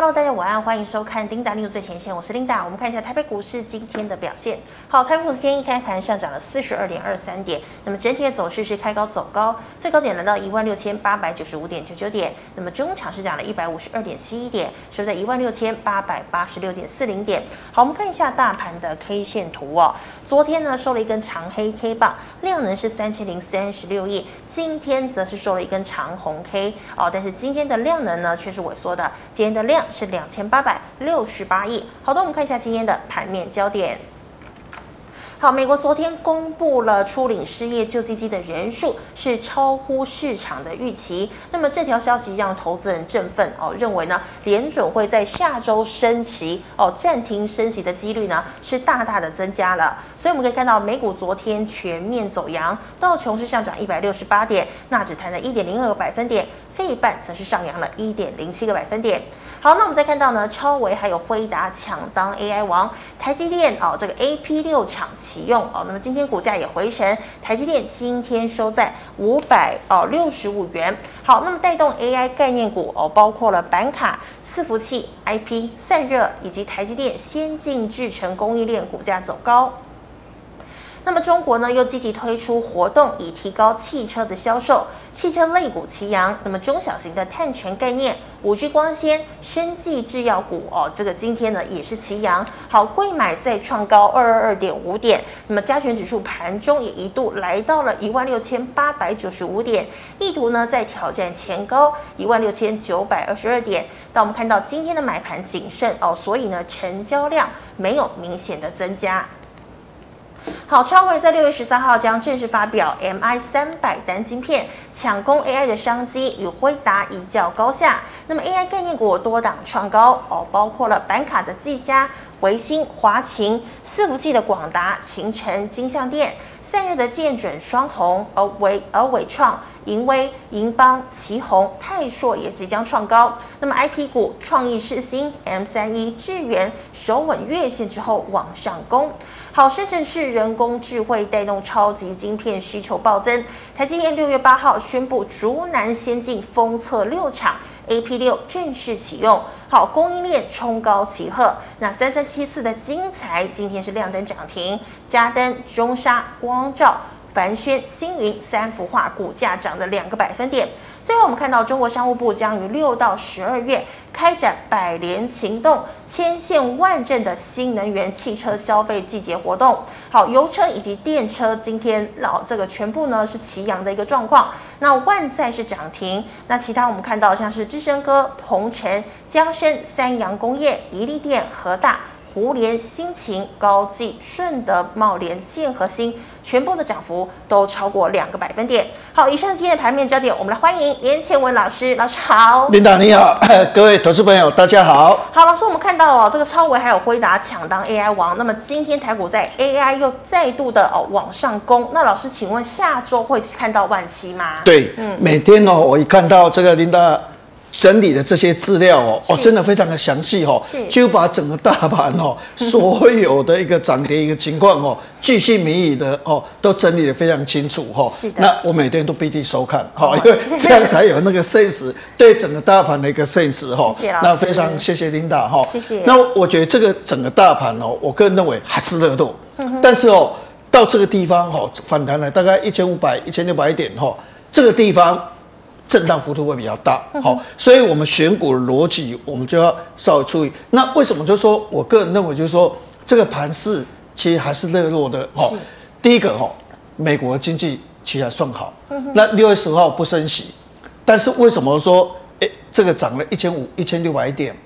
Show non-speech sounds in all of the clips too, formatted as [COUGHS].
Hello，大家晚安，欢迎收看《丁达 News 最前线》，我是琳达。我们看一下台北股市今天的表现。好，台北股市今天一开盘上涨了四十二点二三点，那么整体的走势是开高走高，最高点来到一万六千八百九十五点九九点，那么中场是涨了一百五十二点七一点，收在一万六千八百八十六点四零点。好，我们看一下大盘的 K 线图哦。昨天呢收了一根长黑 K 棒，量能是三千零三十六亿，今天则是收了一根长红 K 哦，但是今天的量能呢却是萎缩的，今天的量。是两千八百六十八亿。好的，我们看一下今天的盘面焦点。好，美国昨天公布了初领失业救济金的人数是超乎市场的预期。那么这条消息让投资人振奋哦，认为呢联准会在下周升息哦，暂停升息的几率呢是大大的增加了。所以我们可以看到美股昨天全面走扬，道琼是上涨一百六十八点，纳指弹了一点零二个百分点，费半则是上扬了一点零七个百分点。好，那我们再看到呢，超微还有辉达抢当 AI 王，台积电哦，这个 AP 六厂启用哦，那么今天股价也回神，台积电今天收在五百哦六十五元。好，那么带动 AI 概念股哦，包括了板卡、伺服器、IP 散热以及台积电先进制程供应链股价走高。那么中国呢，又积极推出活动，以提高汽车的销售。汽车类股齐扬，那么中小型的碳权概念、五 G 光纤、生技制药股哦，这个今天呢也是齐扬。好，贵买再创高二二二点五点，那么加权指数盘中也一度来到了一万六千八百九十五点，意图呢在挑战前高一万六千九百二十二点。但我们看到今天的买盘谨慎哦，所以呢成交量没有明显的增加。好，超微在六月十三号将正式发表 MI 三百单晶片，抢攻 AI 的商机，与辉达一较高下。那么 AI 概念股多档创高哦，包括了板卡的技嘉、微星、华擎，伺服器的广达、勤诚、金像电，散热的建准、双鸿，而伟而伟创、盈威、盈邦、奇宏、泰硕也即将创高。那么 IP 股创意、世新、M 三一、智原守稳月线之后往上攻。好，深圳市人工智慧带动超级晶片需求暴增。台积电六月八号宣布，竹南先进封测六厂 AP 六正式启用。好，供应链冲高齐贺。那三三七四的精材今天是亮灯涨停，嘉登、中沙、光照、凡轩、星云三幅画股价涨了两个百分点。最后，我们看到中国商务部将于六到十二月开展百联行动，千县万镇的新能源汽车消费季节活动。好，油车以及电车今天老这个全部呢是齐扬的一个状况。那万载是涨停，那其他我们看到像是智伸哥、鹏程、江深、三洋工业、宜利电、和大。胡连、新秦、高技、顺德、茂联、建和兴，全部的涨幅都超过两个百分点。好，以上是今天的盘面焦点，我们来欢迎连前文老师，老师好。琳达你好，[LAUGHS] 各位投资朋友大家好。好，老师，我们看到哦，这个超微还有辉达抢当 AI 王，那么今天台股在 AI 又再度的哦往上攻，那老师请问下周会看到万七吗？对，嗯，每天哦，我一看到这个琳达。整理的这些资料哦，哦，真的非常的详细哦，就把整个大盘哦，[LAUGHS] 所有的一个涨跌一个情况哦，巨细靡遗的哦，都整理的非常清楚哈。是的。那我每天都必定收看哈，因为这样才有那个 sense，对整个大盘的一个 sense 哈。谢谢老师。那非常谢谢琳达哈。谢谢。那我觉得这个整个大盘哦，我个人认为还是热度，但是哦，到这个地方哈，反弹了大概一千五百、一千六百点哈，这个地方。震荡幅度会比较大，好，所以我们选股的逻辑，我们就要稍微注意。那为什么？就是说我个人认为，就是说这个盘势其实还是热络的，好。第一个哈，美国经济其实还算好。那六月十号不升息，但是为什么说，诶，这个涨了一千五、一千六百点？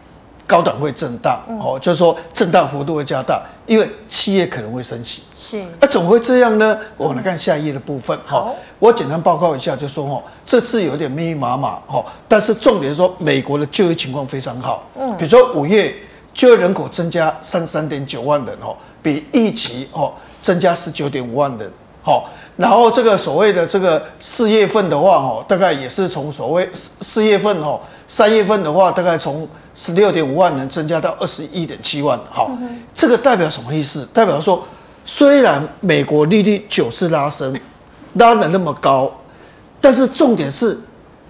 高档会震荡，哦，就是说震荡幅度会加大，因为企业可能会升息。是，那怎么会这样呢？我们来看下一页的部分，好，我简单报告一下，就说哦，这次有点密密麻麻，哈，但是重点是说美国的就业情况非常好，嗯，比如说五月就业人口增加三十三点九万人，哦，比预期哦增加十九点五万人，好，然后这个所谓的这个四月份的话，哦，大概也是从所谓四四月份，哦，三月份的话，大概从十六点五万人增加到二十一点七万，好，这个代表什么意思？代表说，虽然美国利率九次拉升，拉得那么高，但是重点是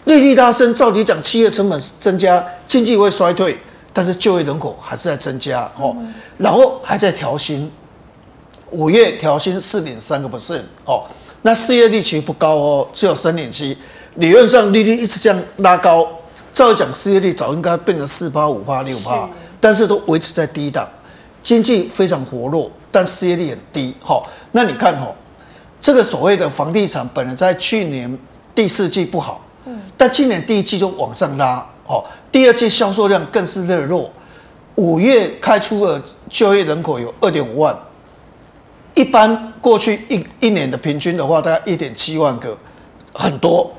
利率拉升，照理讲企业成本增加，经济会衰退，但是就业人口还是在增加哦，然后还在调薪，五月调薪四点三个 percent 哦，那失业率其实不高哦，只有三点七，理论上利率一直这样拉高，照讲失业率早应该变成四趴五趴六趴，但是都维持在低档，经济非常活络，但失业率很低哈、哦。那你看哦，这个所谓的房地产本来在去年第四季不好，但今年第一季就往上拉。哦，第二季销售量更是热络，五月开出的就业人口有二点五万，一般过去一一年的平均的话，大概一点七万个，很多。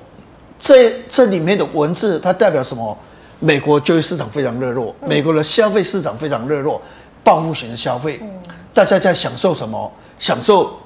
这这里面的文字它代表什么？美国就业市场非常热络，美国的消费市场非常热络，报复型的消费，大家在享受什么？享受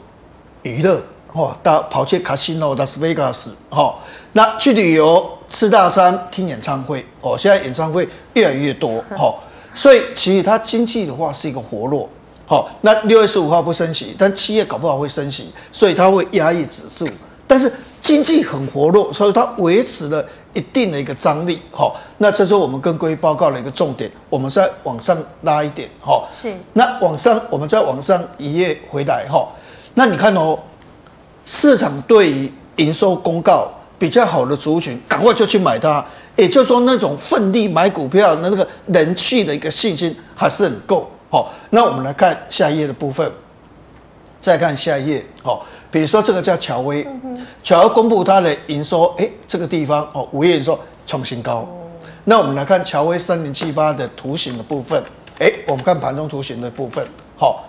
娱乐，哦，大跑去卡西诺、拉斯维加斯，哦，那去旅游。吃大餐、听演唱会哦，现在演唱会越来越多哦，所以其实它经济的话是一个活络。好，那六月十五号不升息，但七月搞不好会升息，所以它会压抑指数。但是经济很活络，所以它维持了一定的一个张力。好，那这是我们跟各位报告的一个重点。我们再往上拉一点，哈，是。那往上，我们再往上一页回来，哈。那你看哦，市场对于营收公告。比较好的族群，赶快就去买它。也就是说，那种奋力买股票的那个人气的一个信心还是很够。好，那我们来看下一页的部分，再看下一页。好，比如说这个叫乔威，乔威公布它的营收，哎，这个地方哦，五月营收创新高。那我们来看乔威三零七八的图形的部分，哎，我们看盘中图形的部分，好，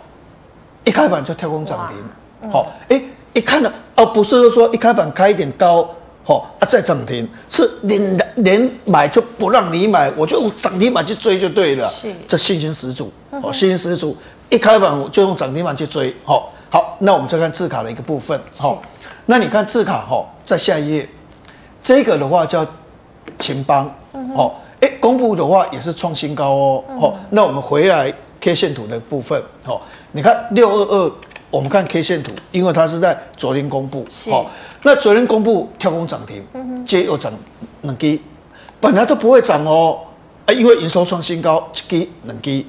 一开盘就跳空涨停，好，哎，一看到，哦不是说一开盘开一点高。哦啊，再涨停是连连买就不让你买，我就涨停板去追就对了。是，这信心十足哦，信心十足。一开盘我就用涨停板去追。好，好，那我们再看字卡的一个部分。好，那你看字卡哈，在下一页，这个的话叫秦邦。哦，哎，公布的话也是创新高哦。好，那我们回来 K 线图的部分。好，你看六二二。我们看 K 线图，因为它是在昨天公布，哦，那昨天公布跳空涨停，接又涨两基，本来都不会涨哦，啊，因为营收创新高，一基两基，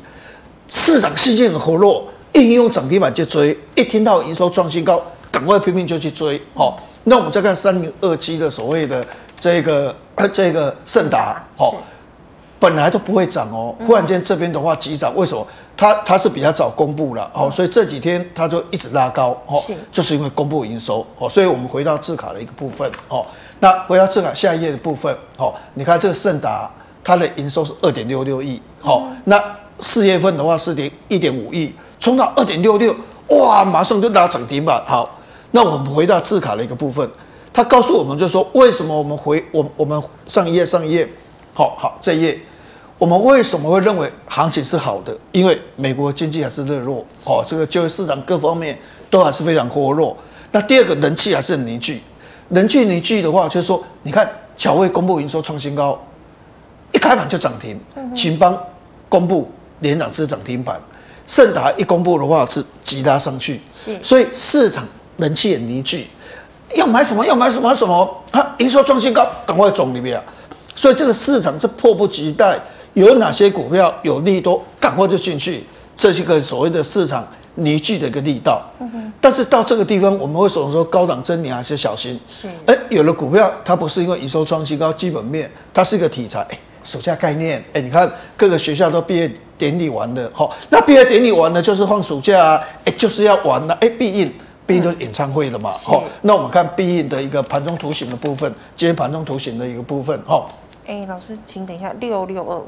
市场信心很活络，一用涨停板就追，一听到营收创新高，赶快拼命就去追，哦，那我们再看三零二七的所谓的这个这个盛达，哦，本来都不会涨哦，忽然间这边的话急涨，为什么？它它是比较早公布了，哦，所以这几天它就一直拉高，哦，就是因为公布营收，哦，所以我们回到字卡的一个部分，哦，那回到字卡下一页的部分，哦，你看这个盛达，它的营收是二点六六亿，好，那四月份的话是点一点五亿，冲到二点六六，哇，马上就拉涨停板，好，那我们回到字卡的一个部分，它告诉我们就是说，为什么我们回我我们上一页上一页，好好这一页。我们为什么会认为行情是好的？因为美国经济还是热弱哦，这个就业市场各方面都还是非常活弱。那第二个人气还是很凝聚，人气凝聚的话，就是说，你看乔威公布营收创新高，一开盘就涨停；秦邦公布连两次涨停板，盛达一公布的话是急拉上去。是，所以市场人气很凝聚，要买什么要买什么什么，啊，营收创新高，赶快总里面。所以这个市场是迫不及待。有哪些股票有利多，赶快就进去，这是个所谓的市场凝聚的一个力道。但是到这个地方，我们会说说高档真，理还是小心。是。哎，有的股票它不是因为营收创新高，基本面它是一个题材。哎，暑假概念。哎，你看各个学校都毕业典礼完了，好，那毕业典礼完了就是放暑假啊，哎，就是要玩了。哎，毕业毕业就是演唱会了嘛。好，那我们看毕业的一个盘中图形的部分，今天盘中图形的一个部分，哈。哎，老师，请等一下，六六二五。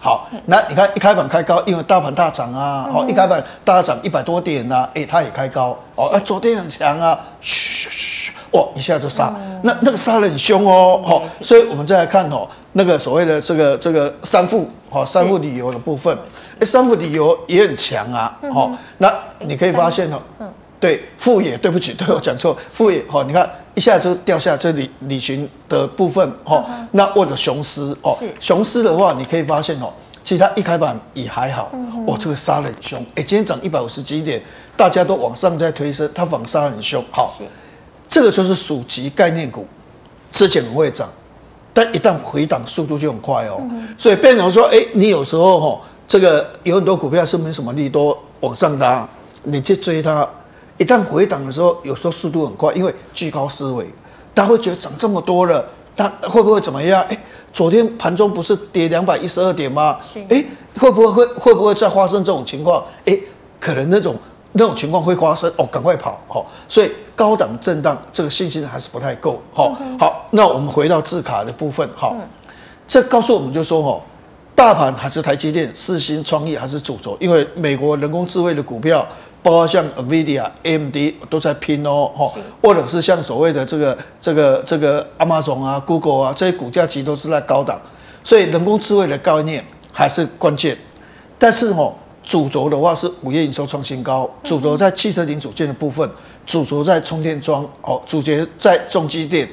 好，那你看一开盘开高，因为大盘大涨啊，哦、嗯，一开盘大涨一百多点呐、啊，哎，它也开高，哦，哎，昨天很强啊，嘘嘘嘘，哇，一下就杀，嗯、那那个杀得很凶哦，好，所以我们再来看哦，那个所谓的这个这个三富，好，三富理由的部分，哎，三富理由也很强啊，好、嗯，那你可以发现哦，嗯。对，富野，对不起，对我讲错，富野，好，你看一下就掉下这里李寻的部分，哦，那或者雄狮，哦，雄狮的话，你可以发现哦，其实它一开盘也还好，哦，这个杀得很凶，哎，今天涨一百五十几点，大家都往上在推升，它反杀很凶，好，这个就是属级概念股，之前很会涨，但一旦回档速度就很快哦，所以变成说，哎，你有时候哈，这个有很多股票是没什么利多往上拉，你去追它，一旦回档的时候，有时候速度很快，因为居高思维，他会觉得涨这么多了，它会不会怎么样？哎，昨天盘中不是跌两百一十二点吗？哎，会不会会会不会再发生这种情况？哎，可能那种。那种情况会发生哦，赶快跑！好，所以高档震荡这个信心还是不太够。好，好，那我们回到字卡的部分。好，这告诉我们就说哈，大盘还是台积电、四星、创意还是主轴，因为美国人工智慧的股票，包括像 NVIDIA、AMD 都在拼哦，哈，或者是像所谓的这个这个这个 Amazon 啊、Google 啊这些股价其实都是在高档，所以人工智慧的概念还是关键。但是哈。主轴的话是五月营收创新高，主轴在汽车零组件的部分，主轴在充电桩，哦，主角在重机电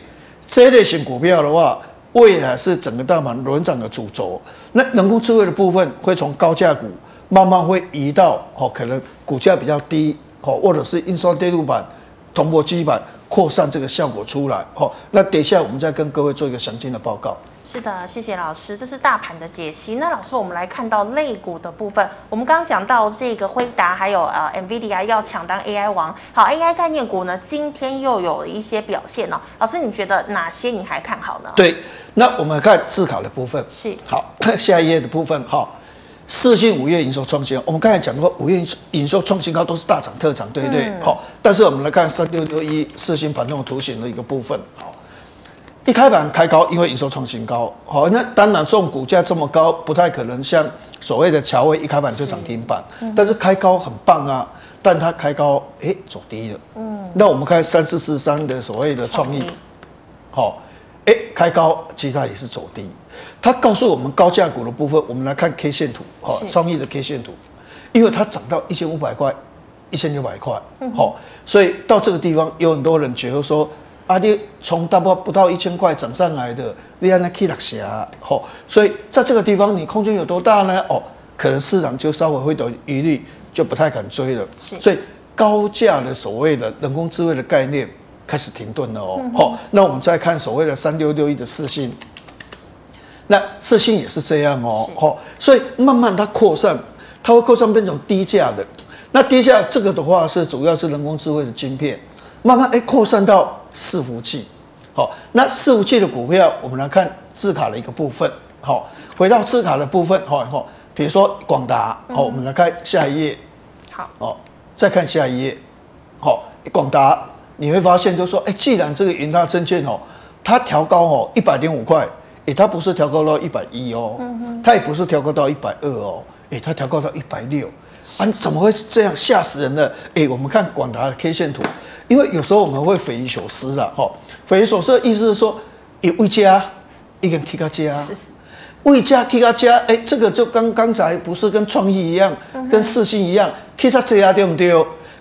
这一类型股票的话，未来是整个大盘轮涨的主轴。那人工智慧的部分会从高价股慢慢会移到哦，可能股价比较低，哦，或者是印刷电路板、铜箔基板扩散这个效果出来，哦，那等一下我们再跟各位做一个详尽的报告。是的，谢谢老师，这是大盘的解析。那老师，我们来看到类股的部分。我们刚刚讲到这个辉达，还有呃 NVIDIA 要抢当 AI 王。好，AI 概念股呢，今天又有一些表现哦。老师，你觉得哪些你还看好呢？对，那我们看自考的部分。是。好，[COUGHS] 下一页的部分。好，世芯五月营收创新高。我们刚才讲过，五月营收创新高都是大涨特涨，对不对？嗯、好，但是我们来看三六六一四星盘中图形的一个部分。好。一开盘开高，因为营收创新高，好，那当然这种股价这么高，不太可能像所谓的乔威一开盘就涨停板，嗯、但是开高很棒啊，但它开高哎、欸、走低了，嗯，那我们看三四四三的所谓的创意，好，哎、欸、开高其实它也是走低，它告诉我们高价股的部分，我们来看 K 线图，好，创意的 K 线图，因为它涨到一千五百块，一千六百块，好、嗯，所以到这个地方有很多人觉得说。啊，你从大不不到一千块涨上来的，你按那 K 六下，好，所以在这个地方你空间有多大呢？哦，可能市场就稍微会有疑虑，就不太敢追了。所以高价的所谓的人工智慧的概念开始停顿了哦。好、嗯，那我们再看所谓的三六六一的世芯，那四星也是这样哦。好，所以慢慢它扩散，它会扩散变成低价的。那低价这个的话是主要是人工智慧的晶片，慢慢哎扩散到。伺服器，好，那伺服器的股票，我们来看字卡的一个部分，好，回到字卡的部分，好，好，比如说广达，好，我们来看下一页，好，哦，再看下一页，好，广达，你会发现就是说，哎，既然这个云大证券哦，它调高哦一百零五块，哎，它不是调高到一百一哦，它也不是调高到一百二哦，哎，它调高到一百六，啊，怎么会这样？吓死人呢？哎，我们看广达的 K 线图。因为有时候我们会匪夷所思啦，哈，匪夷所思的意思是说，一位加一个 K 加加，位加 K 加加，哎，这个就跟刚才不是跟创意一样，跟四星一样，K 加加对不对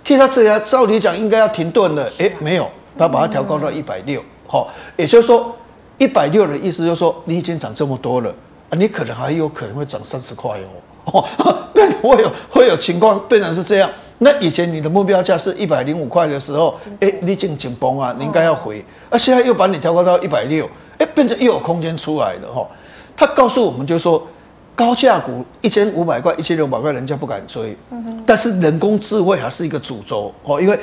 ？K 加加照理讲应该要停顿了，哎，没有，它把它调高到一百六，好，也就是说一百六的意思就是说你已经涨这么多了，啊，你可能还有可能会涨三十块哦，哦，[LAUGHS] 变会有会有情况变成是这样。那以前你的目标价是一百零五块的时候，哎、欸，你已经紧绷啊，你应该要回，而现在又把你调高到一百六，哎，变成又有空间出来了哈。他告诉我们就是说，高价股一千五百块、一千六百块，人家不敢追，但是人工智慧还是一个主轴哦，因为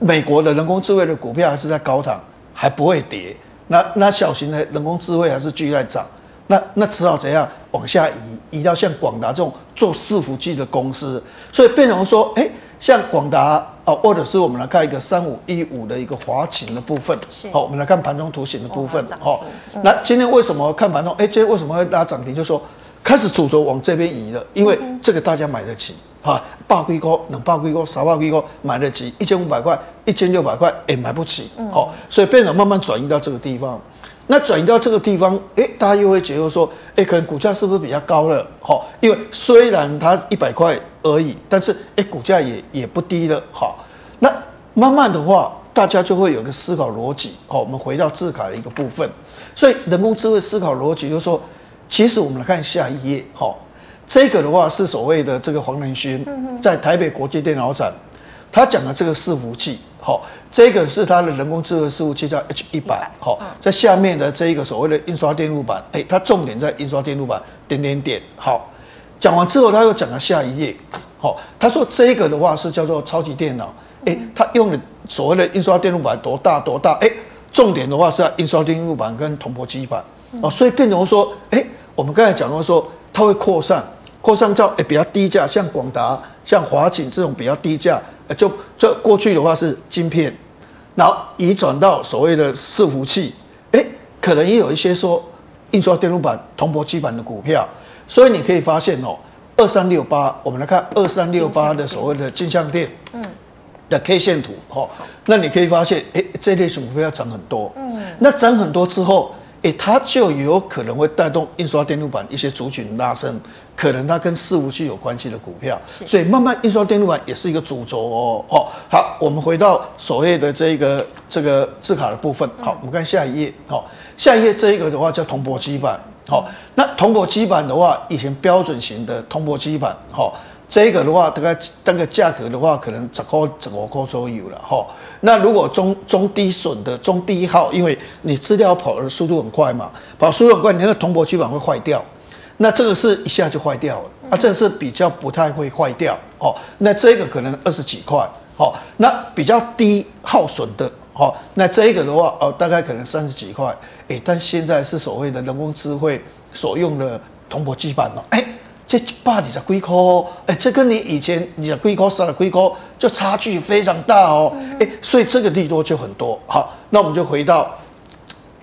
美国的人工智慧的股票还是在高档，还不会跌。那那小型的人工智慧还是继续在涨，那那只好怎样往下移，移到像广达这种做伺服器的公司，所以变成说，哎、欸。像广达哦，或者是我们来看一个三五一五的一个华擎的部分，好，我们来看盘中图形的部分，好，那今天为什么看盘中？哎，今天为什么会拉涨停？就是说开始主轴往这边移了，因为这个大家买得起，哈，百几块，两百几块，三百几块买得起，一千五百块、一千六百块，也，买不起，好，所以变得慢慢转移到这个地方。那转移到这个地方，哎，大家又会觉得说，哎，可能股价是不是比较高了？好，因为虽然它一百块而已，但是哎，股价也也不低了。好，那慢慢的话，大家就会有个思考逻辑。好，我们回到字卡的一个部分，所以人工智慧思考逻辑就是说，其实我们来看下一页。好，这个的话是所谓的这个黄仁勋在台北国际电脑展，他讲的这个伺服器。好，这个是他的人工智慧伺服器叫 H 一百，好，在下面的这一个所谓的印刷电路板，哎、欸，它重点在印刷电路板，点点点，好，讲完之后他又讲了下一页，好，他说这个的话是叫做超级电脑，哎、欸，他用的所谓的印刷电路板多大多大，哎、欸，重点的话是印刷电路板跟铜箔基板，哦，所以变成说，哎、欸，我们刚才讲到说，它会扩散，扩散到哎、欸、比较低价，像广达、像华景这种比较低价。就就过去的话是晶片，然后移转到所谓的伺服器，哎，可能也有一些说印刷电路板、铜箔基板的股票，所以你可以发现哦，二三六八，我们来看二三六八的所谓的镜像店，嗯，的 K 线图，哦，那你可以发现，哎，这类股票涨很多，嗯，那涨很多之后。诶，它就有可能会带动印刷电路板一些族群拉升，可能它跟伺服器有关系的股票，所以慢慢印刷电路板也是一个主轴哦。哦，好，我们回到所谓的这个这个字卡的部分。好，我们看下一页。好，下一页这一个的话叫铜箔基板。好，那铜箔基板的话，以前标准型的铜箔基板，好。这个的话，大概那个价格的话，可能十块、十五块左右了哈。那如果中中低损的中低耗，因为你资料跑的速度很快嘛，跑速度很快，你那个铜箔基板会坏掉。那这个是一下就坏掉了，啊，这个是比较不太会坏掉哦。那这个可能二十几块，哦，那比较低耗损的，哦，那这个的话，哦，大概可能三十几块，哎，但现在是所谓的人工智慧所用的铜箔基板了，哎。这一百二十几块，哎，这跟你以前二十几块、三十几块就差距非常大哦，哎，所以这个利多就很多。好，那我们就回到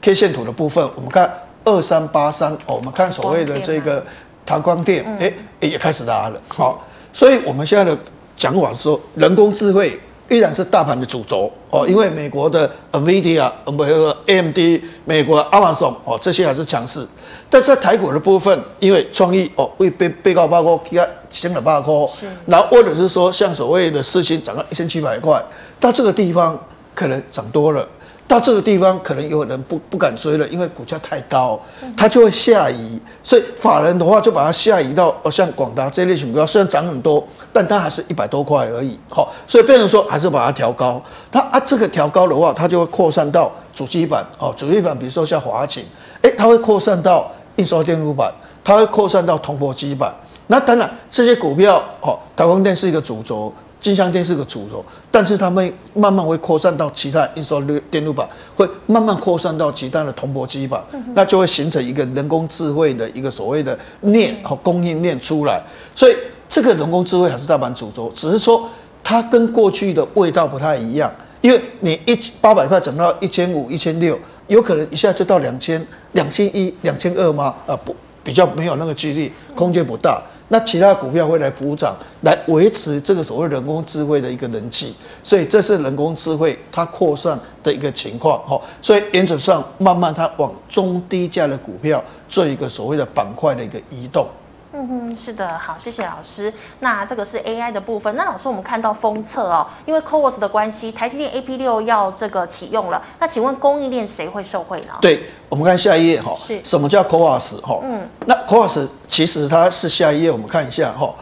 K 线图的部分，我们看二三八三哦，我们看所谓的这个唐光电，哎，也开始拉了。好，所以我们现在的讲法是说，人工智慧依然是大盘的主轴哦，因为美国的 NVIDIA、美国 AMD、美国 Amazon 哦，这些还是强势。但在台股的部分，因为创意哦，为被被告八块，其他升了八块，是，然后或者是说像所谓的四星涨到一千七百块，到这个地方可能涨多了，到这个地方可能有人不不敢追了，因为股价太高，它就会下移，所以法人的话就把它下移到哦，像广达这类股票虽然涨很多，但它还是一百多块而已，好，所以变成说还是把它调高，它啊这个调高的话，它就会扩散到主机板哦，主机板比如说像华擎，哎，它会扩散到。印刷电路板，它会扩散到铜箔基板。那当然，这些股票，哦，台光电是一个主轴，金像电是个主轴，但是它们慢慢会扩散到其他印刷电路板，会慢慢扩散到其他的铜箔基板，那就会形成一个人工智慧的一个所谓的链和供应链出来。所以，这个人工智慧还是大盘主轴，只是说它跟过去的味道不太一样，因为你一八百块涨到一千五、一千六。有可能一下就到两千、两千一、两千二吗？啊，不，比较没有那个几率，空间不大。那其他股票会来补涨，来维持这个所谓人工智慧的一个人气。所以这是人工智慧它扩散的一个情况。哈，所以原则上慢慢它往中低价的股票做一个所谓的板块的一个移动。嗯哼，是的，好，谢谢老师。那这个是 AI 的部分。那老师，我们看到封测哦，因为 CoWoS 的关系，台积电 AP 六要这个启用了。那请问供应链谁会受惠呢？对，我们看下一页哈。是。什么叫 CoWoS 哈？嗯。那 CoWoS 其实它是下一页，我们看一下哈。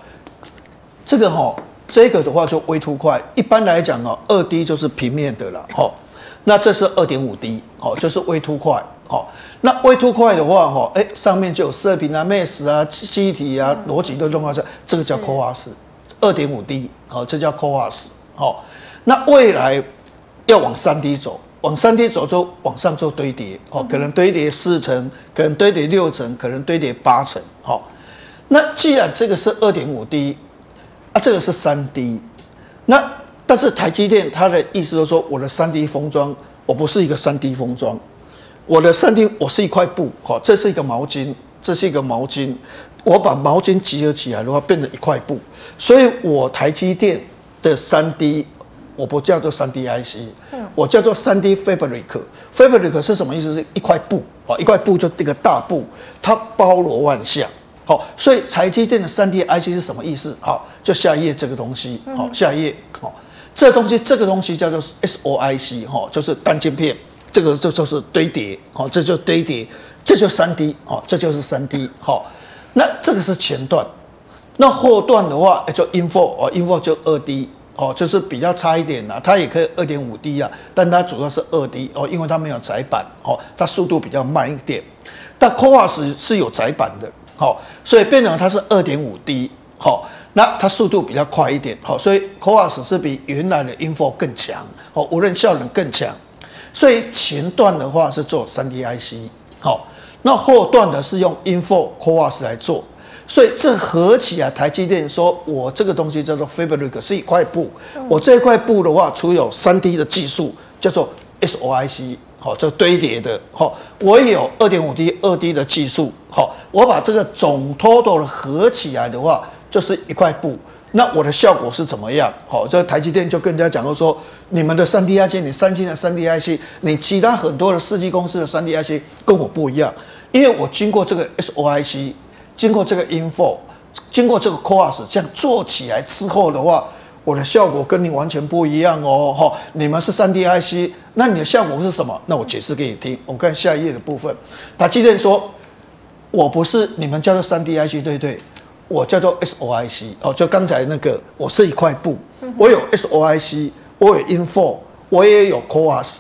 这个哈，这个的话就微凸块。一般来讲哦，二 D 就是平面的了哈。那这是二点五 D，哦，就是微凸块，哦。那微凸块的话，哈，哎，上面就有射频啊、mess 啊、记忆体啊、逻辑都弄到这，这个叫 CoWoS，二点五 D，好，这叫 CoWoS，好。那未来要往三 D 走，往三 D 走就往上做堆叠，哦，可能堆叠四层，可能堆叠六层，可能堆叠八层，好。那既然这个是二点五 D，啊，这个是三 D，那但是台积电它的意思就是说，我的三 D 封装，我不是一个三 D 封装。我的三 D，我是一块布，哈，这是一个毛巾，这是一个毛巾，我把毛巾集合起来的话，变成一块布，所以我台积电的三 D，我不叫做三 D IC，我叫做三 D Fabric，Fabric 是什么意思？是一块布，啊，一块布就这个大布，它包罗万象，好，所以台积电的三 D IC 是什么意思？好，就下一页这个东西，好，下一页，好，这东西，这个东西叫做 SOIC，哈，就是单晶片。这个就就是堆叠，好，这就堆叠，这就三 D，好，这就是三 D，好，那这个是前段，那后段的话，就 InFO，哦，InFO 就二 D，哦，就是比较差一点呐，它也可以二点五 D 啊，但它主要是二 D 哦，因为它没有窄板哦，它速度比较慢一点。但 CoWoS 是有窄板的，好，所以变成它是二点五 D，好，那它速度比较快一点，好，所以 CoWoS 是比原来的 InFO 更强，哦，无论效能更强。所以前段的话是做 3D IC，好，那后段的是用 InFO CoWoS 来做。所以这合起来，台积电说，我这个东西叫做 Fabric，是一块布。我这块布的话，除有 3D 的技术，叫做 SOIC，好，这堆叠的，好，我也有 2.5D、2D 的技术，好，我把这个总 total 合起来的话，就是一块布。那我的效果是怎么样？好，这台积电就跟人家讲过说，你们的三 D IC，你三星的三 D IC，你其他很多的世纪公司的三 D IC 跟我不一样，因为我经过这个 SOIC。经过这个 InFO，经过这个 CoWoS 这样做起来之后的话，我的效果跟你完全不一样哦。哈，你们是 3D IC，那你的效果是什么？那我解释给你听。我们看下一页的部分，他记得说，我不是你们叫做 3D IC，对不对？我叫做 SOIC 哦，就刚才那个，我是一块布，我有 SOIC，我有 InFO，我也有 Coas，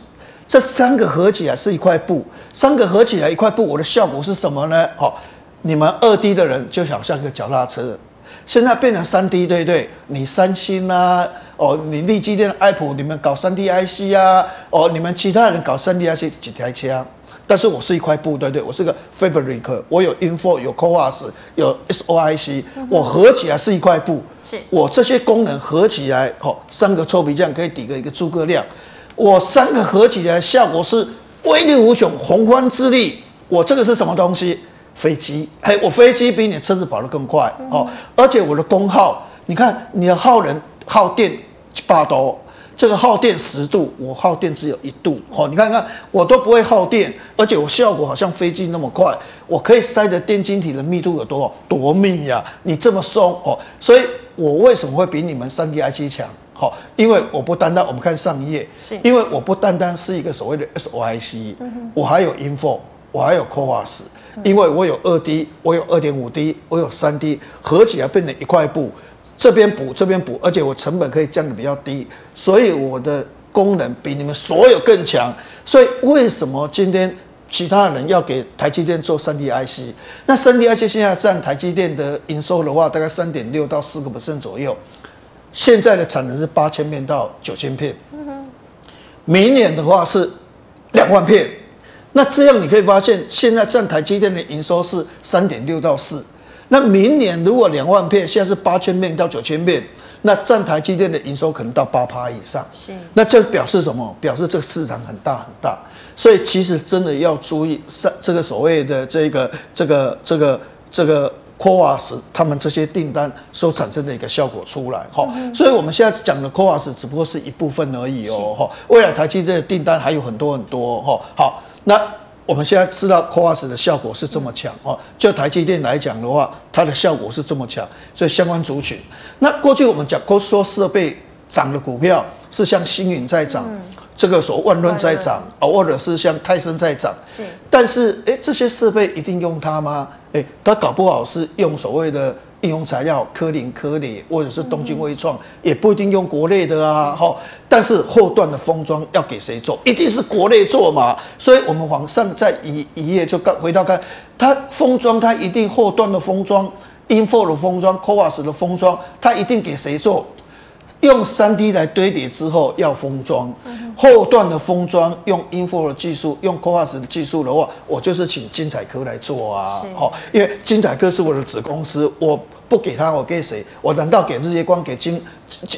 这三个合起来是一块布，三个合起来一块布，我的效果是什么呢？哦。你们二 D 的人就好像一个脚踏车，现在变成三 D，对不对？你三星啊，哦，你力积电、爱普，你们搞三 D IC 啊，哦，你们其他人搞三 D IC 几台车，但是我是一块布，对不对？我是个 Fabric，我有 InFO，有 CoWoS，有 SOIC，我合起来是一块布，是。我这些功能合起来，哦，三个臭皮匠可以抵个一个诸葛亮，我三个合起来效果是威力无穷，洪荒之力，我这个是什么东西？飞机，嘿，我飞机比你车子跑得更快哦，而且我的功耗，你看你的耗能耗电八度，这个耗电十度，我耗电只有一度哦，你看看我都不会耗电，而且我效果好像飞机那么快，我可以塞的电晶体的密度有多少多密呀？你这么松哦，所以我为什么会比你们三 D IC 强？好，因为我不单单我们看上一页，是因为我不单单是一个所谓的 SOIC，我还有 InFO，我还有 CoWoS。因为我有二 D，我有二点五 D，我有三 D，合起来变成一块布，这边补这边补，而且我成本可以降得比较低，所以我的功能比你们所有更强。所以为什么今天其他人要给台积电做三 D IC？那三 D IC 现在占台积电的营收的话，大概三点六到四个百分左右。现在的产能是八千片到九千片，明年的话是两万片。那这样你可以发现，现在占台积电的营收是三点六到四。那明年如果两万片，现在是八千片到九千片，那占台积电的营收可能到八趴以上。是。那这表示什么？表示这个市场很大很大。所以其实真的要注意，上这个所谓的这个这个这个这个 CoWoS 他们这些订单所产生的一个效果出来。哈。所以我们现在讲的 CoWoS 只不过是一部分而已哦。哈。未来台积电的订单还有很多很多。哈。好。那我们现在知道 CoWoS 的效果是这么强哦，就台积电来讲的话，它的效果是这么强，所以相关族群。那过去我们讲过说设备涨的股票是像星云在涨，这个所万润在涨啊，或者是像泰森在涨。是，但是哎，这些设备一定用它吗？哎，它搞不好是用所谓的。应用材料，科林、科里，或者是东京微创，也不一定用国内的啊。好，但是后段的封装要给谁做？一定是国内做嘛。所以，我们往上再一一页就刚回到看，它封装，它一定后段的封装，InFO 的封装，CoWoS 的封装，它一定给谁做？用三 D 来堆叠之后要封装，后段的封装用 InFO 的技术，用 CoWoS 的技术的话，我就是请金彩科来做啊。好，因为金彩科是我的子公司，我不给他，我给谁？我难道给日月光给金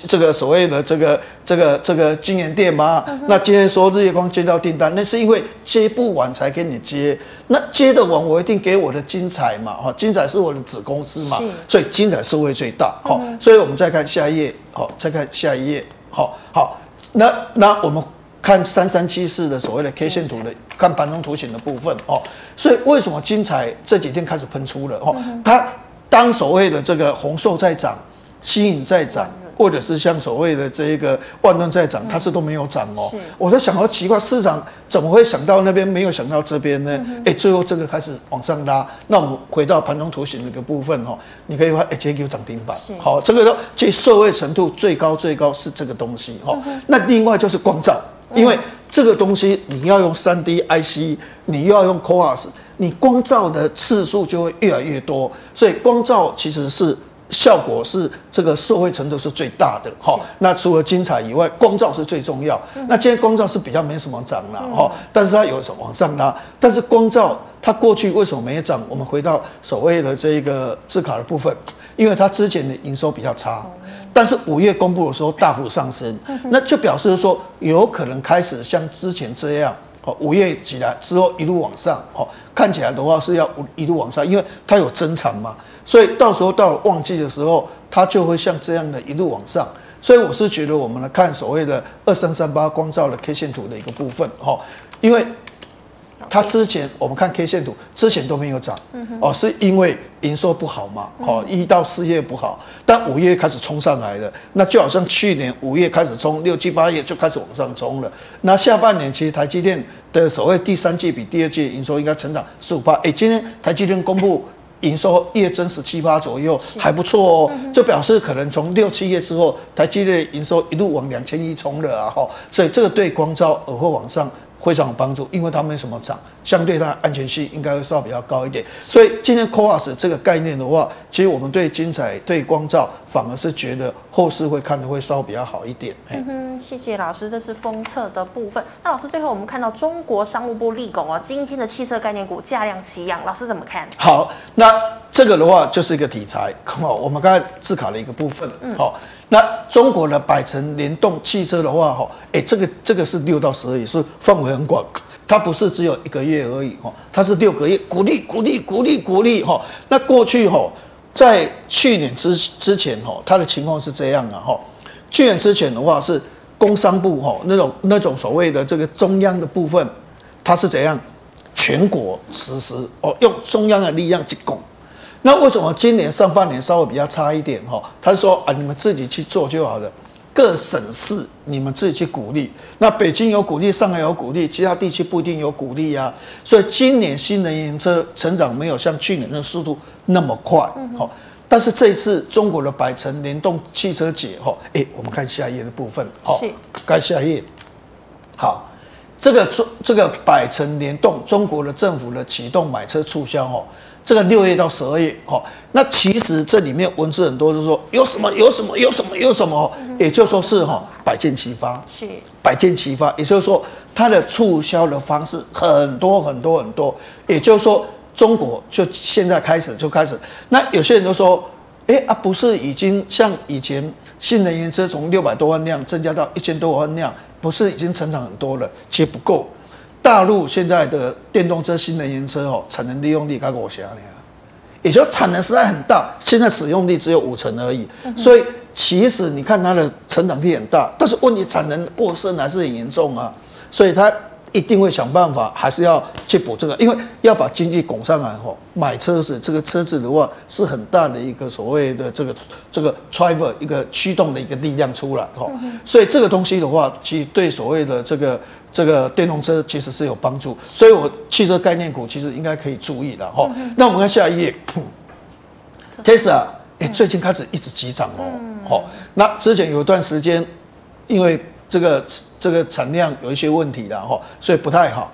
这个所谓的这个这个这个金源店吗？那今天说日月光接到订单，那是因为接不完才给你接，那接得完我一定给我的金彩嘛。哈，金彩是我的子公司嘛，所以金彩收益最大。好，所以我们再看下一页。好，再看下一页。好，好，那那我们看三三七四的所谓的 K 线图的，看盘中图形的部分哦。所以为什么金彩这几天开始喷出了？哦，它当所谓的这个红瘦在涨，吸引在涨，或者是像所谓的这一个万润在涨，它是都没有涨哦。我在想到奇怪，市场怎么会想到那边，没有想到这边呢？哎，最后这个开始往上拉。那我们回到盘中图形的一个部分哦，你可以发现，哎，直接涨停板。好，这个都最受惠程度最高最高是这个东西哦。那另外就是光照，因为这个东西你要用三 D IC，你又要用 CoWoS，你光照的次数就会越来越多，所以光照其实是。效果是这个社会程度是最大的哈。那除了精彩以外，光照是最重要。那今天光照是比较没什么涨了哈，但是它有什么往上拉。但是光照它过去为什么没涨？我们回到所谓的这个字卡的部分，因为它之前的营收比较差，但是五月公布的时候大幅上升，那就表示说有可能开始像之前这样哦，五月起来之后一路往上哦，看起来的话是要一路往上，因为它有增产嘛。所以到时候到了旺季的时候，它就会像这样的一路往上。所以我是觉得，我们来看所谓的二三三八光照的 K 线图的一个部分，哈，因为它之前我们看 K 线图之前都没有涨，哦，是因为营收不好嘛，哦，一到四月不好，但五月开始冲上来了，那就好像去年五月开始冲，六七八月就开始往上冲了。那下半年其实台积电的所谓第三季比第二季营收应该成长十五趴。哎，今天台积电公布。营收月增十七八左右，还不错哦，就表示可能从六七月之后，台积电营收一路往两千亿冲了啊哈，所以这个对光照而后往上非常有帮助，因为它没什么涨，相对它的安全性应该会稍微比较高一点。所以今天 CoWoS 这个概念的话，其实我们对精彩对光照反而是觉得后市会看的会稍微比较好一点。嗯哼，谢谢老师，这是封测的部分。那老师最后我们看到中国商务部立功啊，今天的汽车概念股价量齐扬，老师怎么看？好，那这个的话就是一个题材，好，我们刚才自考了一个部分，好。那中国的百城联动汽车的话，哈，哎，这个这个是六到十二月，是范围很广，它不是只有一个月而已，哈，它是六个月，鼓励鼓励鼓励鼓励，哈。那过去哈，在去年之之前哈，它的情况是这样的哈，去年之前的话是工商部哈那种那种所谓的这个中央的部分，它是怎样全国实施哦，用中央的力量去拱。那为什么今年上半年稍微比较差一点？哈，他说啊，你们自己去做就好了，各省市你们自己去鼓励。那北京有鼓励，上海有鼓励，其他地区不一定有鼓励啊。所以今年新能源车成长没有像去年的速度那么快。好，但是这一次中国的百城联动汽车节，哈，哎，我们看下一页的部分。好，看下一页。好，这个中这个百城联动，中国的政府的启动买车促销，哈。这个六月到十二月，哈，那其实这里面文字很多，就是说有什么有什么有什么有什么，也就是说是哈百箭齐发，是。百箭齐发，也就是说它的促销的方式很多很多很多，也就是说中国就现在开始就开始，那有些人都说，哎啊，不是已经像以前新能源车从六百多万辆增加到一千多万辆，不是已经成长很多了，其实不够。大陆现在的电动车、新能源车哦，产能利用率刚刚我讲了，也就产能实在很大，现在使用率只有五成而已。所以其实你看它的成长力很大，但是问题产能过剩还是很严重啊，所以它。一定会想办法，还是要去补这个，因为要把经济拱上来吼。买车子这个车子的话，是很大的一个所谓的这个这个 driver 一个驱动的一个力量出来吼。所以这个东西的话，其实对所谓的这个这个电动车其实是有帮助。所以我汽车概念股其实应该可以注意的哈。那我们看下一页，Tesla 哎，最近开始一直急涨哦。好，那之前有一段时间，因为这个这个产量有一些问题的哈，所以不太好。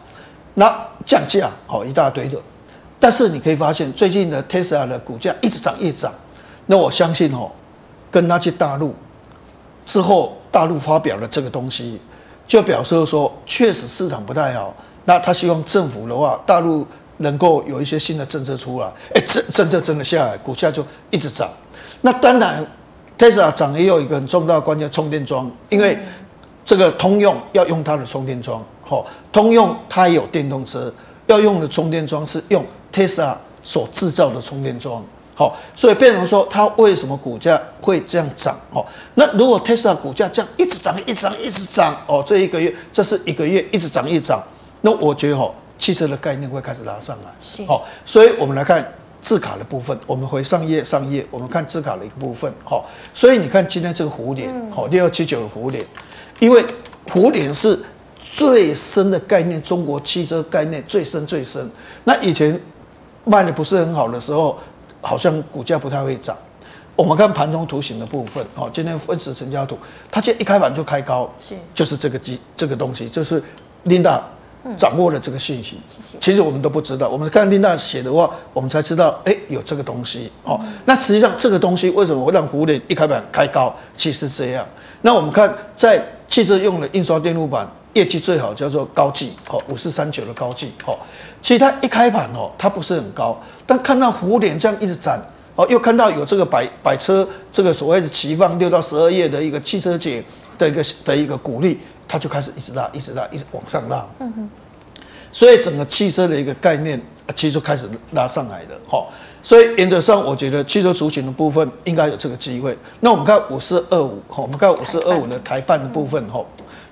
那降价好一大堆的，但是你可以发现最近的 Tesla 的股价一直涨一直涨。那我相信哦，跟他去大陆之后，大陆发表了这个东西，就表示说确实市场不太好。那他希望政府的话，大陆能够有一些新的政策出来，哎，政政策真的下来，股价就一直涨。那当然，Tesla 涨也有一个很重大的关键，充电桩，因为。这个通用要用它的充电桩，好，通用它也有电动车要用的充电桩是用 Tesla 所制造的充电桩，好，所以变成说它为什么股价会这样涨？哦，那如果 Tesla 股价这样一直涨、一直涨、一直涨，哦，这一个月这是一个月一直涨、一直涨，那我觉得哦，汽车的概念会开始拉上来，好，所以我们来看字卡的部分，我们回上页上页，我们看字卡的一个部分，好，所以你看今天这个胡连，好六二七九的胡连，因为胡连是最深的概念，中国汽车概念最深最深。那以前卖的不是很好的时候，好像股价不太会涨。我们看盘中图形的部分，哦，今天分时成交图，它今天一开盘就开高，是，就是这个机这个东西，就是 Linda 掌握了这个信息。其实我们都不知道，我们看 Linda 写的话，我们才知道，哎，有这个东西，哦。那实际上这个东西为什么会让胡连一开盘开高？其实这样。那我们看在汽车用的印刷电路板业绩最好叫做高技，哦，五四三九的高技，哦，其实它一开盘哦，它不是很高，但看到胡连这样一直涨。哦，又看到有这个百百车这个所谓的期放六到十二月的一个汽车节的一个的一个鼓励，它就开始一直拉，一直拉，一直往上拉。嗯哼。所以整个汽车的一个概念，其实就开始拉上来的。哈，所以原则上，我觉得汽车族群的部分应该有这个机会。那我们看五四二五，哈，我们看五四二五的台半的部分，哈，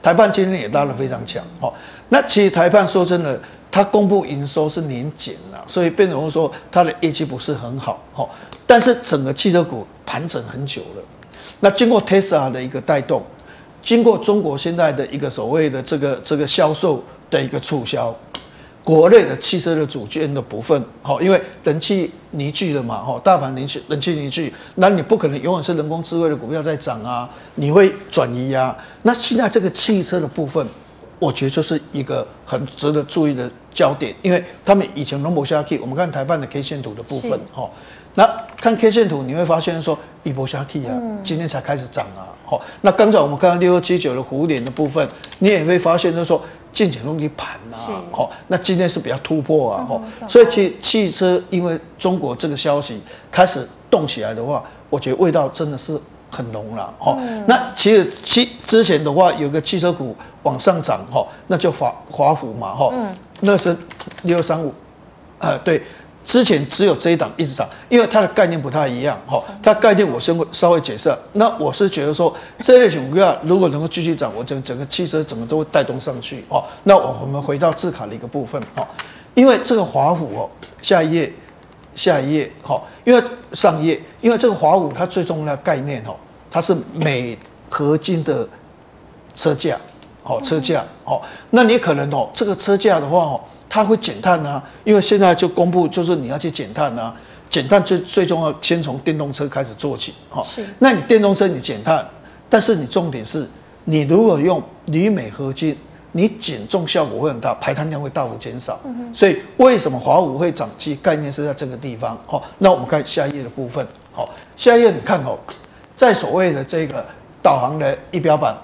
台半今天也拉得非常强。哈，那其实台半说真的，它公布营收是年减了，所以变成说它的业绩不是很好。哈。但是整个汽车股盘整很久了，那经过 Tesla 的一个带动，经过中国现在的一个所谓的这个这个销售的一个促销，国内的汽车的组件的部分，好，因为人气凝聚了嘛，哈，大盘人气人气凝聚，那你不可能永远是人工智慧的股票在涨啊，你会转移啊。那现在这个汽车的部分，我觉得就是一个很值得注意的焦点，因为他们以前都没下去，我们看台办的 K 线图的部分，哈。那看 K 线图，你会发现说一波下去啊，今天才开始涨啊。好，那刚才我们看到六二七九的弧点的部分，你也会发现就是说进前容易盘啊。好，那今天是比较突破啊。好，所以其汽车因为中国这个消息开始动起来的话，我觉得味道真的是很浓了。好，那其实其之前的话有个汽车股往上涨，哈，那就华华虎嘛，哈，那是六二三五，啊，对。之前只有这一档一直涨，因为它的概念不太一样，哈，它概念我先稍微解释。那我是觉得说，这类股票如果能够继续涨，我整整个汽车整个都会带动上去，哦。那我我们回到字卡的一个部分，哦，因为这个华虎哦，下一页，下一页，哈，因为上页，因为这个华虎它最重要的概念哦，它是镁合金的车架，哦，车架，哦，那你可能哦，这个车架的话哦。它会减碳啊，因为现在就公布，就是你要去减碳啊，减碳最最重要，先从电动车开始做起，哈。是。那你电动车你减碳，但是你重点是，你如果用铝镁合金，你减重效果会很大，排碳量会大幅减少。嗯哼。所以为什么华五会涨？其概念是在这个地方。哦，那我们看下一页的部分。好，下一页你看哦，在所谓的这个导航的仪表板，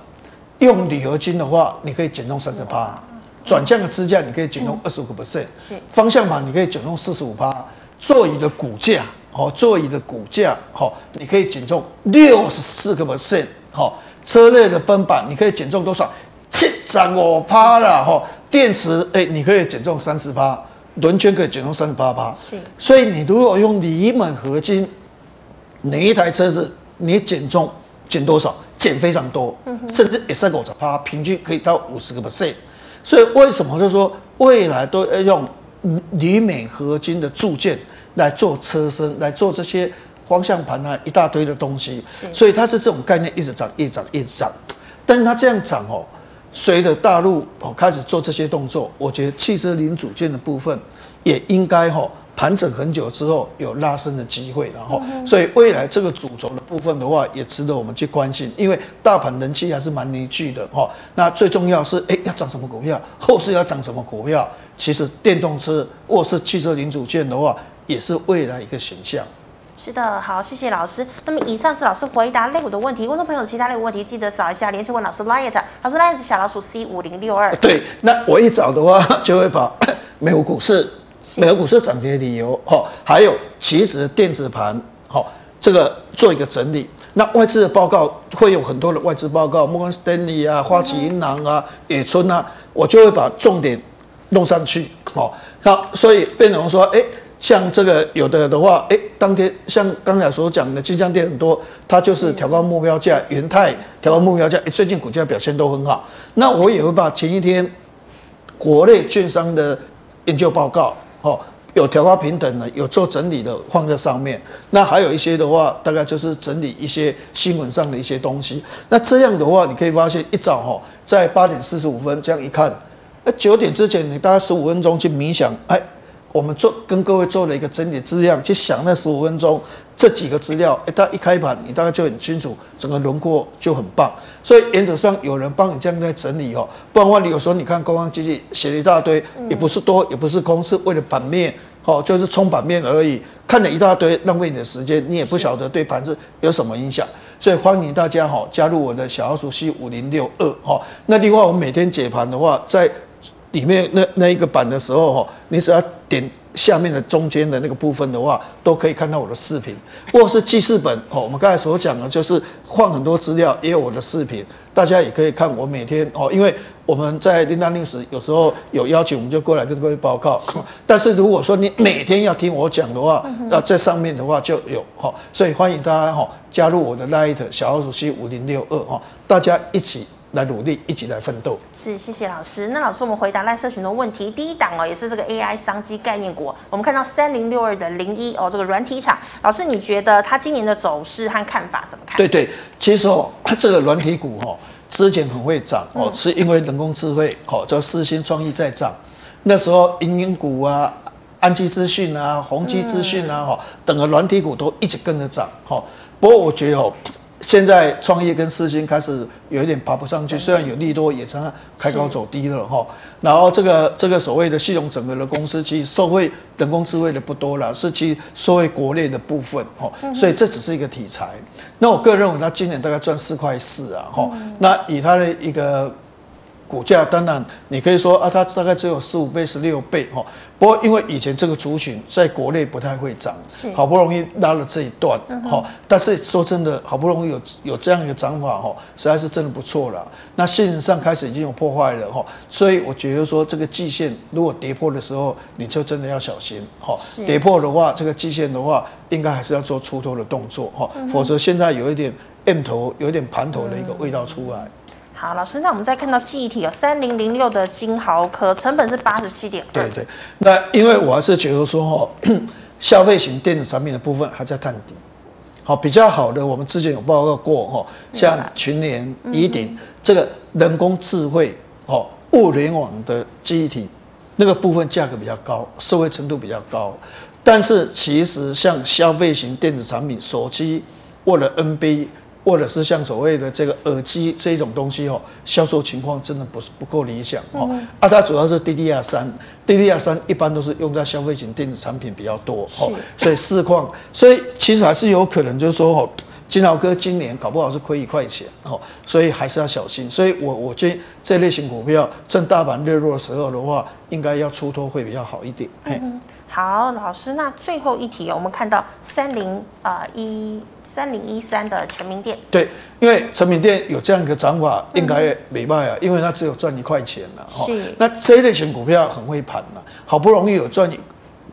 用铝合金的话，你可以减重三十八。转向的支架你可以减重二十五个 percent，是方向盘你可以减重四十五趴，座椅的骨架，哦，座椅的骨架，好，你可以减重六十四个 percent，好，车内的分板你可以减重多少？七十五趴了，哈，电池，哎，你可以减重三十趴，轮圈可以减重三十八趴，是，所以你如果用铝镁合金，哪一台车子你减重减多少？减非常多，甚至也是五十趴，平均可以到五十个 percent。所以为什么就是说未来都要用铝镁合金的铸件来做车身，来做这些方向盘啊，一大堆的东西。所以它是这种概念，一直涨，一直涨，一直涨。但是它这样涨哦，随着大陆哦开始做这些动作，我觉得汽车零组件的部分也应该哈。盘整很久之后有拉升的机会，然后，所以未来这个主轴的部分的话，也值得我们去关心，因为大盘人气还是蛮凝聚的哈。那最重要是，哎，要涨什么股票，后市要涨什么股票，其实电动车或是汽车零组件的话，也是未来一个形象。是的，好，谢谢老师。那么以上是老师回答类股的问题，观众朋友其他类股问题记得扫一下连线问老师 liet，老师 LINE 是小老鼠 C 五零六二。对，那我一找的话，就会把 [COUGHS] 美国股市。美国股市涨跌的理由，哈，还有其实电子盘，哈，这个做一个整理。那外资的报告会有很多的外资报告，摩根士丹利啊、花旗银行啊、野村啊，我就会把重点弄上去，好，好，所以变成说，哎，像这个有的的话，哎，当天像刚才所讲的，金江电很多，它就是调高目标价，元泰调高目标价，哎，最近股价表现都很好。那我也会把前一天国内券商的研究报告。哦，有调高平等的，有做整理的放在上面。那还有一些的话，大概就是整理一些新闻上的一些东西。那这样的话，你可以发现一早哈，在八点四十五分这样一看，那九点之前你大概十五分钟去冥想，哎。我们做跟各位做了一个整理资料，去想那十五分钟这几个资料，一到一开盘，你大概就很清楚，整个轮廓就很棒。所以原则上有人帮你这样在整理哦，不然的话你有时候你看工商机器写了一大堆，也不是多也不是空，是为了版面哦，就是冲版面而已，看了一大堆，浪费你的时间，你也不晓得对盘子有什么影响。所以欢迎大家哈加入我的小老鼠 C 五零六二哈。那另外我们每天解盘的话，在里面那那一个版的时候哈，你只要点下面的中间的那个部分的话，都可以看到我的视频，或是记事本哦。我们刚才所讲的就是换很多资料，也有我的视频，大家也可以看我每天哦。因为我们在 Linda News 有时候有邀请，我们就过来跟各位报告。但是如果说你每天要听我讲的话，那在上面的话就有哈，所以欢迎大家哈加入我的 Light 小老鼠 C 五零六二哈，大家一起。来努力，一起来奋斗。是，谢谢老师。那老师，我们回答赖社群的问题。第一档哦，也是这个 AI 商机概念股。我们看到三零六二的零一哦，这个软体厂。老师，你觉得它今年的走势和看法怎么看？对对，其实哦，[CLEARS THROAT] 这个软体股哦，之前很会涨哦，是因为人工智慧哦，叫四新创意在涨。那时候，银银股啊、安基资讯啊、宏基资讯啊，哈，等个软体股都一直跟着涨。哈，不过我觉得哦。现在创业跟四星开始有一点爬不上去，虽然有利多，也是开高走低了哈。然后这个这个所谓的系统整合的公司，其实受惠人工智慧的不多了，是其受惠国内的部分哈。所以这只是一个题材。那我个人认为，它今年大概赚四块四啊哈。那以它的一个。股价当然，你可以说啊，它大概只有十五倍、十六倍哈。不过因为以前这个族群在国内不太会涨，好不容易拉了这一段哈。但是说真的，好不容易有有这样一个涨法哈，实在是真的不错了。那现实上开始已经有破坏了哈，所以我觉得说这个季线如果跌破的时候，你就真的要小心哈。跌破的话，这个季线的话，应该还是要做出头的动作哈，否则现在有一点 M 头，有一点盘头的一个味道出来。好，老师，那我们再看到记忆体有三零零六的金豪科，成本是八十七点二。对对，那因为我还是觉得说哦，[CLEARS THROAT] 消费型电子产品的部分还在探底。好，比较好的，我们之前有报告过哦，像群联、宜鼎这个人工智慧哦，物联网的记忆体，那个部分价格比较高，受惠程度比较高。但是其实像消费型电子产品，手机或者 NB。或者是像所谓的这个耳机这种东西哦，销售情况真的不是不够理想哦。啊，它主要是 DDR 三，DDR 三一般都是用在消费型电子产品比较多哦，所以市况，所以其实还是有可能就是说哦，金豪哥今年搞不好是亏一块钱哦，所以还是要小心。所以我我觉得这类型股票趁大盘热弱的时候的话，应该要出脱会比较好一点。嗯，好，老师，那最后一题我们看到三零啊一。三零一三的成名店，对，因为成名店有这样一个涨法，应该没卖啊，因为它只有赚一块钱了哈。是，那这一类型股票很会盘啊，好不容易有赚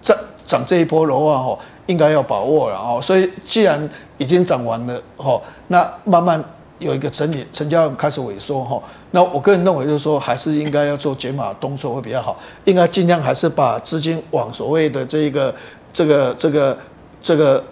涨涨这一波的话哦，应该要把握了哦。所以既然已经涨完了哦，那慢慢有一个整理，成交开始萎缩哈，那我个人认为就是说，还是应该要做解码动作会比较好，应该尽量还是把资金往所谓的这一个这个这个这个。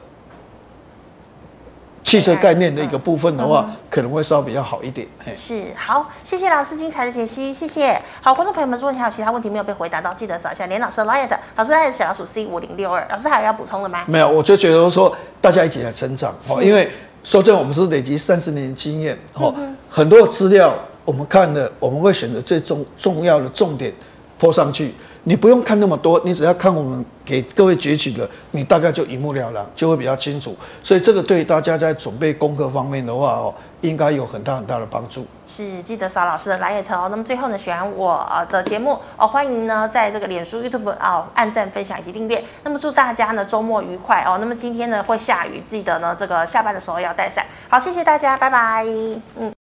汽车概念的一个部分的话，可能会稍微比较好一点。是，好，谢谢老师精彩的解析，谢谢。好，观众朋友们，如果你还有其他问题没有被回答到，记得扫一下连老师的 LINE，老师还是小老鼠 C 五零六二。老师还有要补充的吗？没有，我就觉得说大家一起来成长，因为说真的，我们是累积三十年经验，哦，很多的资料我们看了，我们会选择最重重要的重点泼上去。你不用看那么多，你只要看我们给各位截取的，你大概就一目了然，就会比较清楚。所以这个对大家在准备功课方面的话哦，应该有很大很大的帮助。是，记得扫老师的来也成哦。那么最后呢，喜欢我的节目哦，欢迎呢在这个脸书、YouTube 哦按赞、分享以及订阅。那么祝大家呢周末愉快哦。那么今天呢会下雨，记得呢这个下班的时候要带伞。好，谢谢大家，拜拜。嗯。